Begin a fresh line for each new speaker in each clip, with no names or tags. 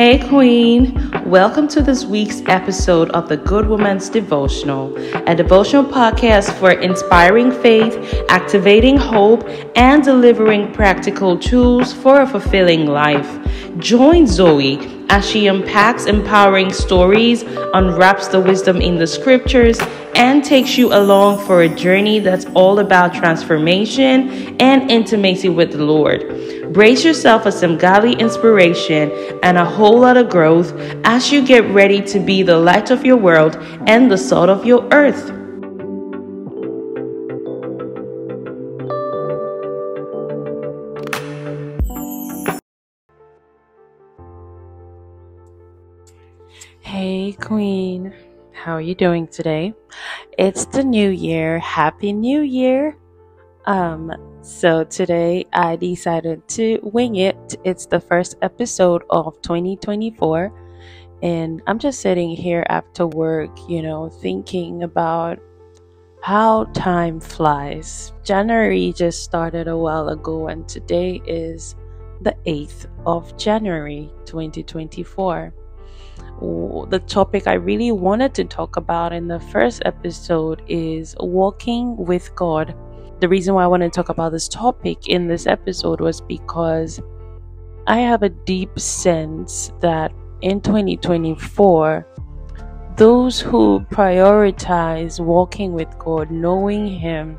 Hey, Queen. Welcome to this week's episode of the Good Woman's Devotional, a devotional podcast for inspiring faith, activating hope, and delivering practical tools for a fulfilling life. Join Zoe as she unpacks empowering stories, unwraps the wisdom in the scriptures, and takes you along for a journey that's all about transformation and intimacy with the Lord. Brace yourself for some godly inspiration and a whole lot of growth as you get ready to be the light of your world and the salt of your earth. Hey, Queen. How are you doing today? It's the new year. Happy New Year. Um, so today I decided to wing it. It's the first episode of 2024, and I'm just sitting here after work, you know, thinking about how time flies. January just started a while ago, and today is the 8th of January 2024. The topic I really wanted to talk about in the first episode is walking with God the reason why I want to talk about this topic in this episode was because I have a deep sense that in 2024, those who prioritize walking with God, knowing Him,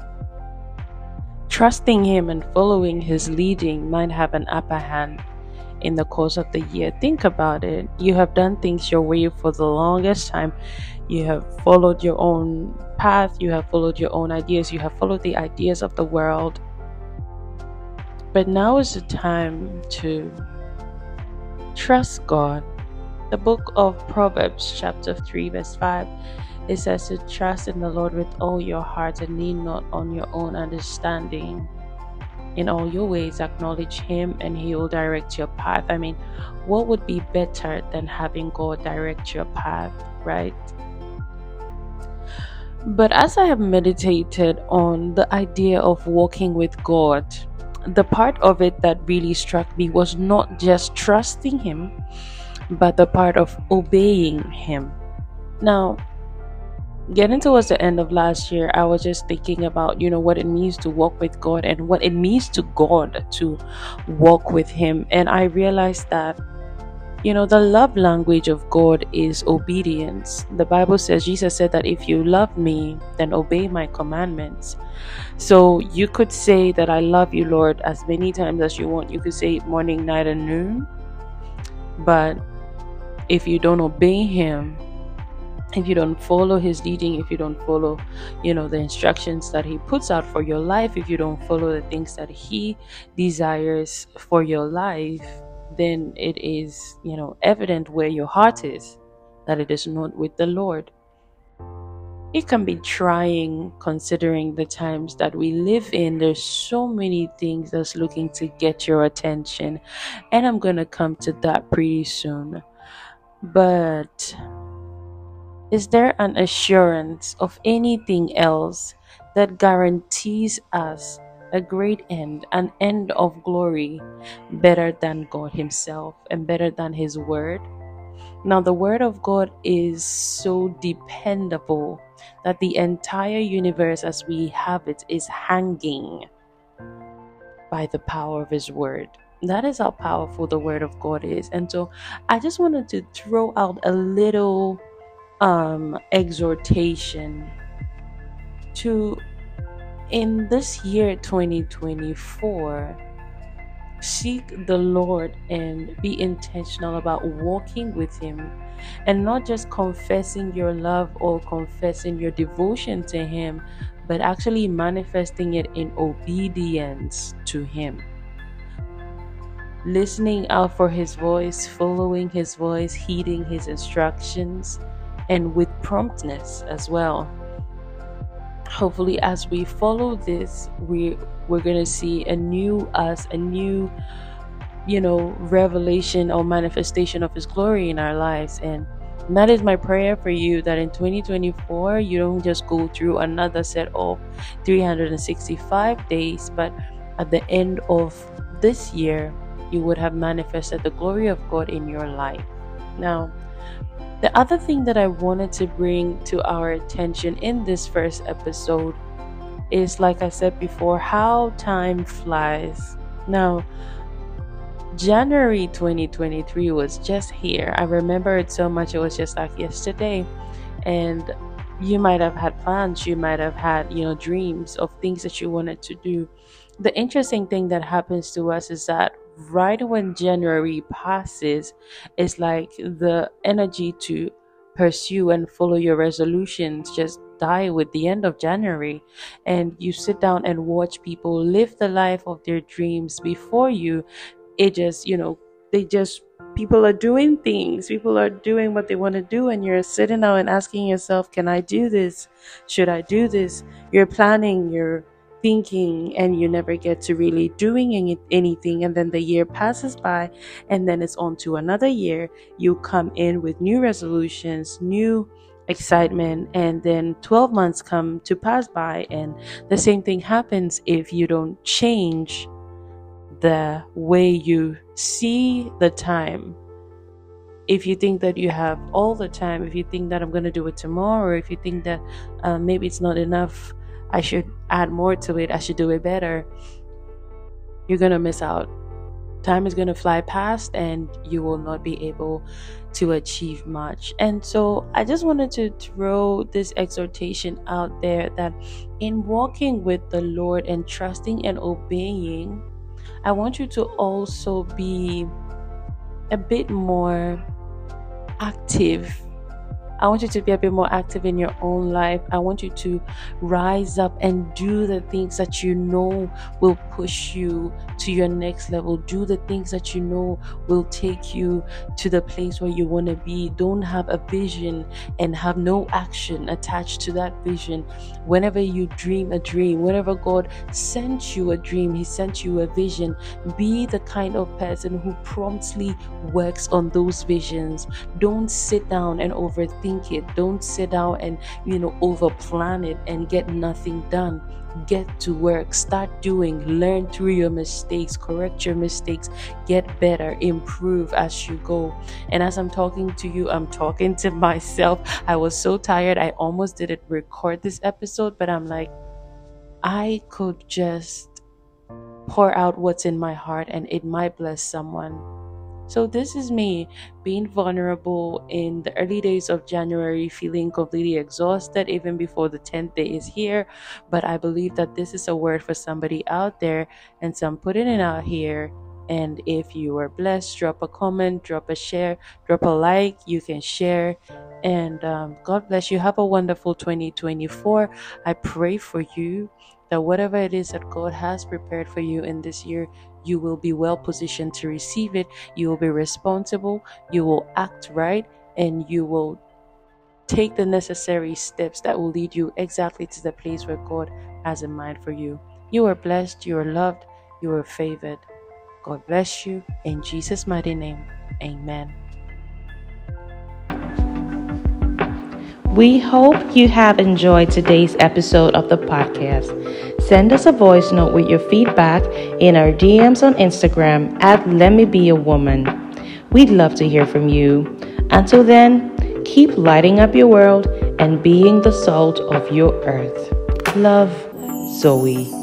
trusting Him, and following His leading might have an upper hand in the course of the year. Think about it. You have done things your way for the longest time. You have followed your own path, you have followed your own ideas, you have followed the ideas of the world. But now is the time to trust God. The book of Proverbs, chapter 3, verse 5, it says to trust in the Lord with all your heart and lean not on your own understanding. In all your ways, acknowledge Him and He will direct your path. I mean, what would be better than having God direct your path, right? But as I have meditated on the idea of walking with God, the part of it that really struck me was not just trusting Him, but the part of obeying Him. Now, getting towards the end of last year, I was just thinking about, you know, what it means to walk with God and what it means to God to walk with Him. And I realized that, you know, the love language of God is obedience. The Bible says, Jesus said that if you love me, then obey my commandments. So you could say that I love you, Lord, as many times as you want. You could say morning, night, and noon. But if you don't obey Him, if you don't follow his leading if you don't follow you know the instructions that he puts out for your life if you don't follow the things that he desires for your life then it is you know evident where your heart is that it is not with the lord. It can be trying considering the times that we live in. There's so many things that's looking to get your attention and i'm to come to that pretty soon. But is there an assurance of anything else that guarantees us a great end, an end of glory, better than God Himself and better than His Word? Now, the Word of God is so dependable that the entire universe as we have it is hanging by the power of His Word. That is how powerful the Word of God is. And so I just wanted to throw out a little um, exhortation to in this year 2024 seek the lord and be intentional about walking with him and not just confessing your love or confessing your devotion to him but actually manifesting it in obedience to him. Listening out for his voice following his voice heeding his instructions and with promptness as well. Hopefully, as we follow this, we we're gonna see a new us, a new, you know, revelation or manifestation of His glory in our lives, and that is my prayer for you that in 2024 you don't just go through another set of 365 days, but at the end of this year you would have manifested the glory of God in your life. Now, the other thing that I wanted to bring to our attention in this first episode is, like I said before, how time flies. Now, January 2023 was just here. I remember it so much, it was just like yesterday. And you might have had plans, you might have had, you know, dreams of things that you wanted to do. The interesting thing that happens to us is that right when January passes, it's like the energy to pursue and follow your resolutions just die with the end of January. And you sit down and watch people live the life of their dreams before you. It just you know they just people are doing things. People are doing what they want to do and you're sitting down and asking yourself can i do this? Should i do this? You're planning you're thinking and you never get to really doing any, anything and then the year passes by and then it's on to another year you come in with new resolutions new excitement and then 12 months come to pass by and the same thing happens if you don't change the way you see the time. If you think that you have all the time, if you think that I'm going to do it tomorrow, if you think that uh, maybe it's not enough, I should add more to it, I should do it better, you're going to miss out. Time is going to fly past and you will not be able to achieve much. And so I just wanted to throw this exhortation out there that in walking with the Lord and trusting and obeying, I want you to also be a bit more active I want you to be a bit more active in your own life. I want you to rise up and do the things that you know will push you to your next level. Do the things that you know will take you to the place where you want to be. Don't have a vision and have no action attached to that vision. Whenever you dream a dream, whenever God sent you a dream, He sent you a vision, be the kind of person who promptly works on those visions. Don't sit down and overthink overthink it. Don't sit down and, you know, over plan it and get nothing done. Get to work, start doing, learn through your mistakes, correct your mistakes, get better, improve as you go. And as I'm talking to you, I'm talking to myself. I was so tired, I almost didn't record this episode, but I'm like, I could just pour out what's in my heart and it might bless someone. So, this is me being vulnerable in the early days of January, feeling completely exhausted even before the 10th day is here. But I believe that this is a word for somebody out there, and so I'm putting it out here. And if you are blessed, drop a comment, drop a share, drop a like. You can share. And um, God bless you. Have a wonderful 2024. I pray for you that whatever it is that God has prepared for you in this year, you will be well positioned to receive it. You will be responsible. You will act right. And you will take the necessary steps that will lead you exactly to the place where God has in mind for you. You are blessed. You are loved. You are favored. God bless you. In Jesus' mighty name, amen.
We hope you have enjoyed today's episode of the podcast. Send us a voice note with your feedback in our DMs on Instagram at Let Me Be a Woman. We'd love to hear from you. Until then, keep lighting up your world and being the salt of your earth. Love, Zoe.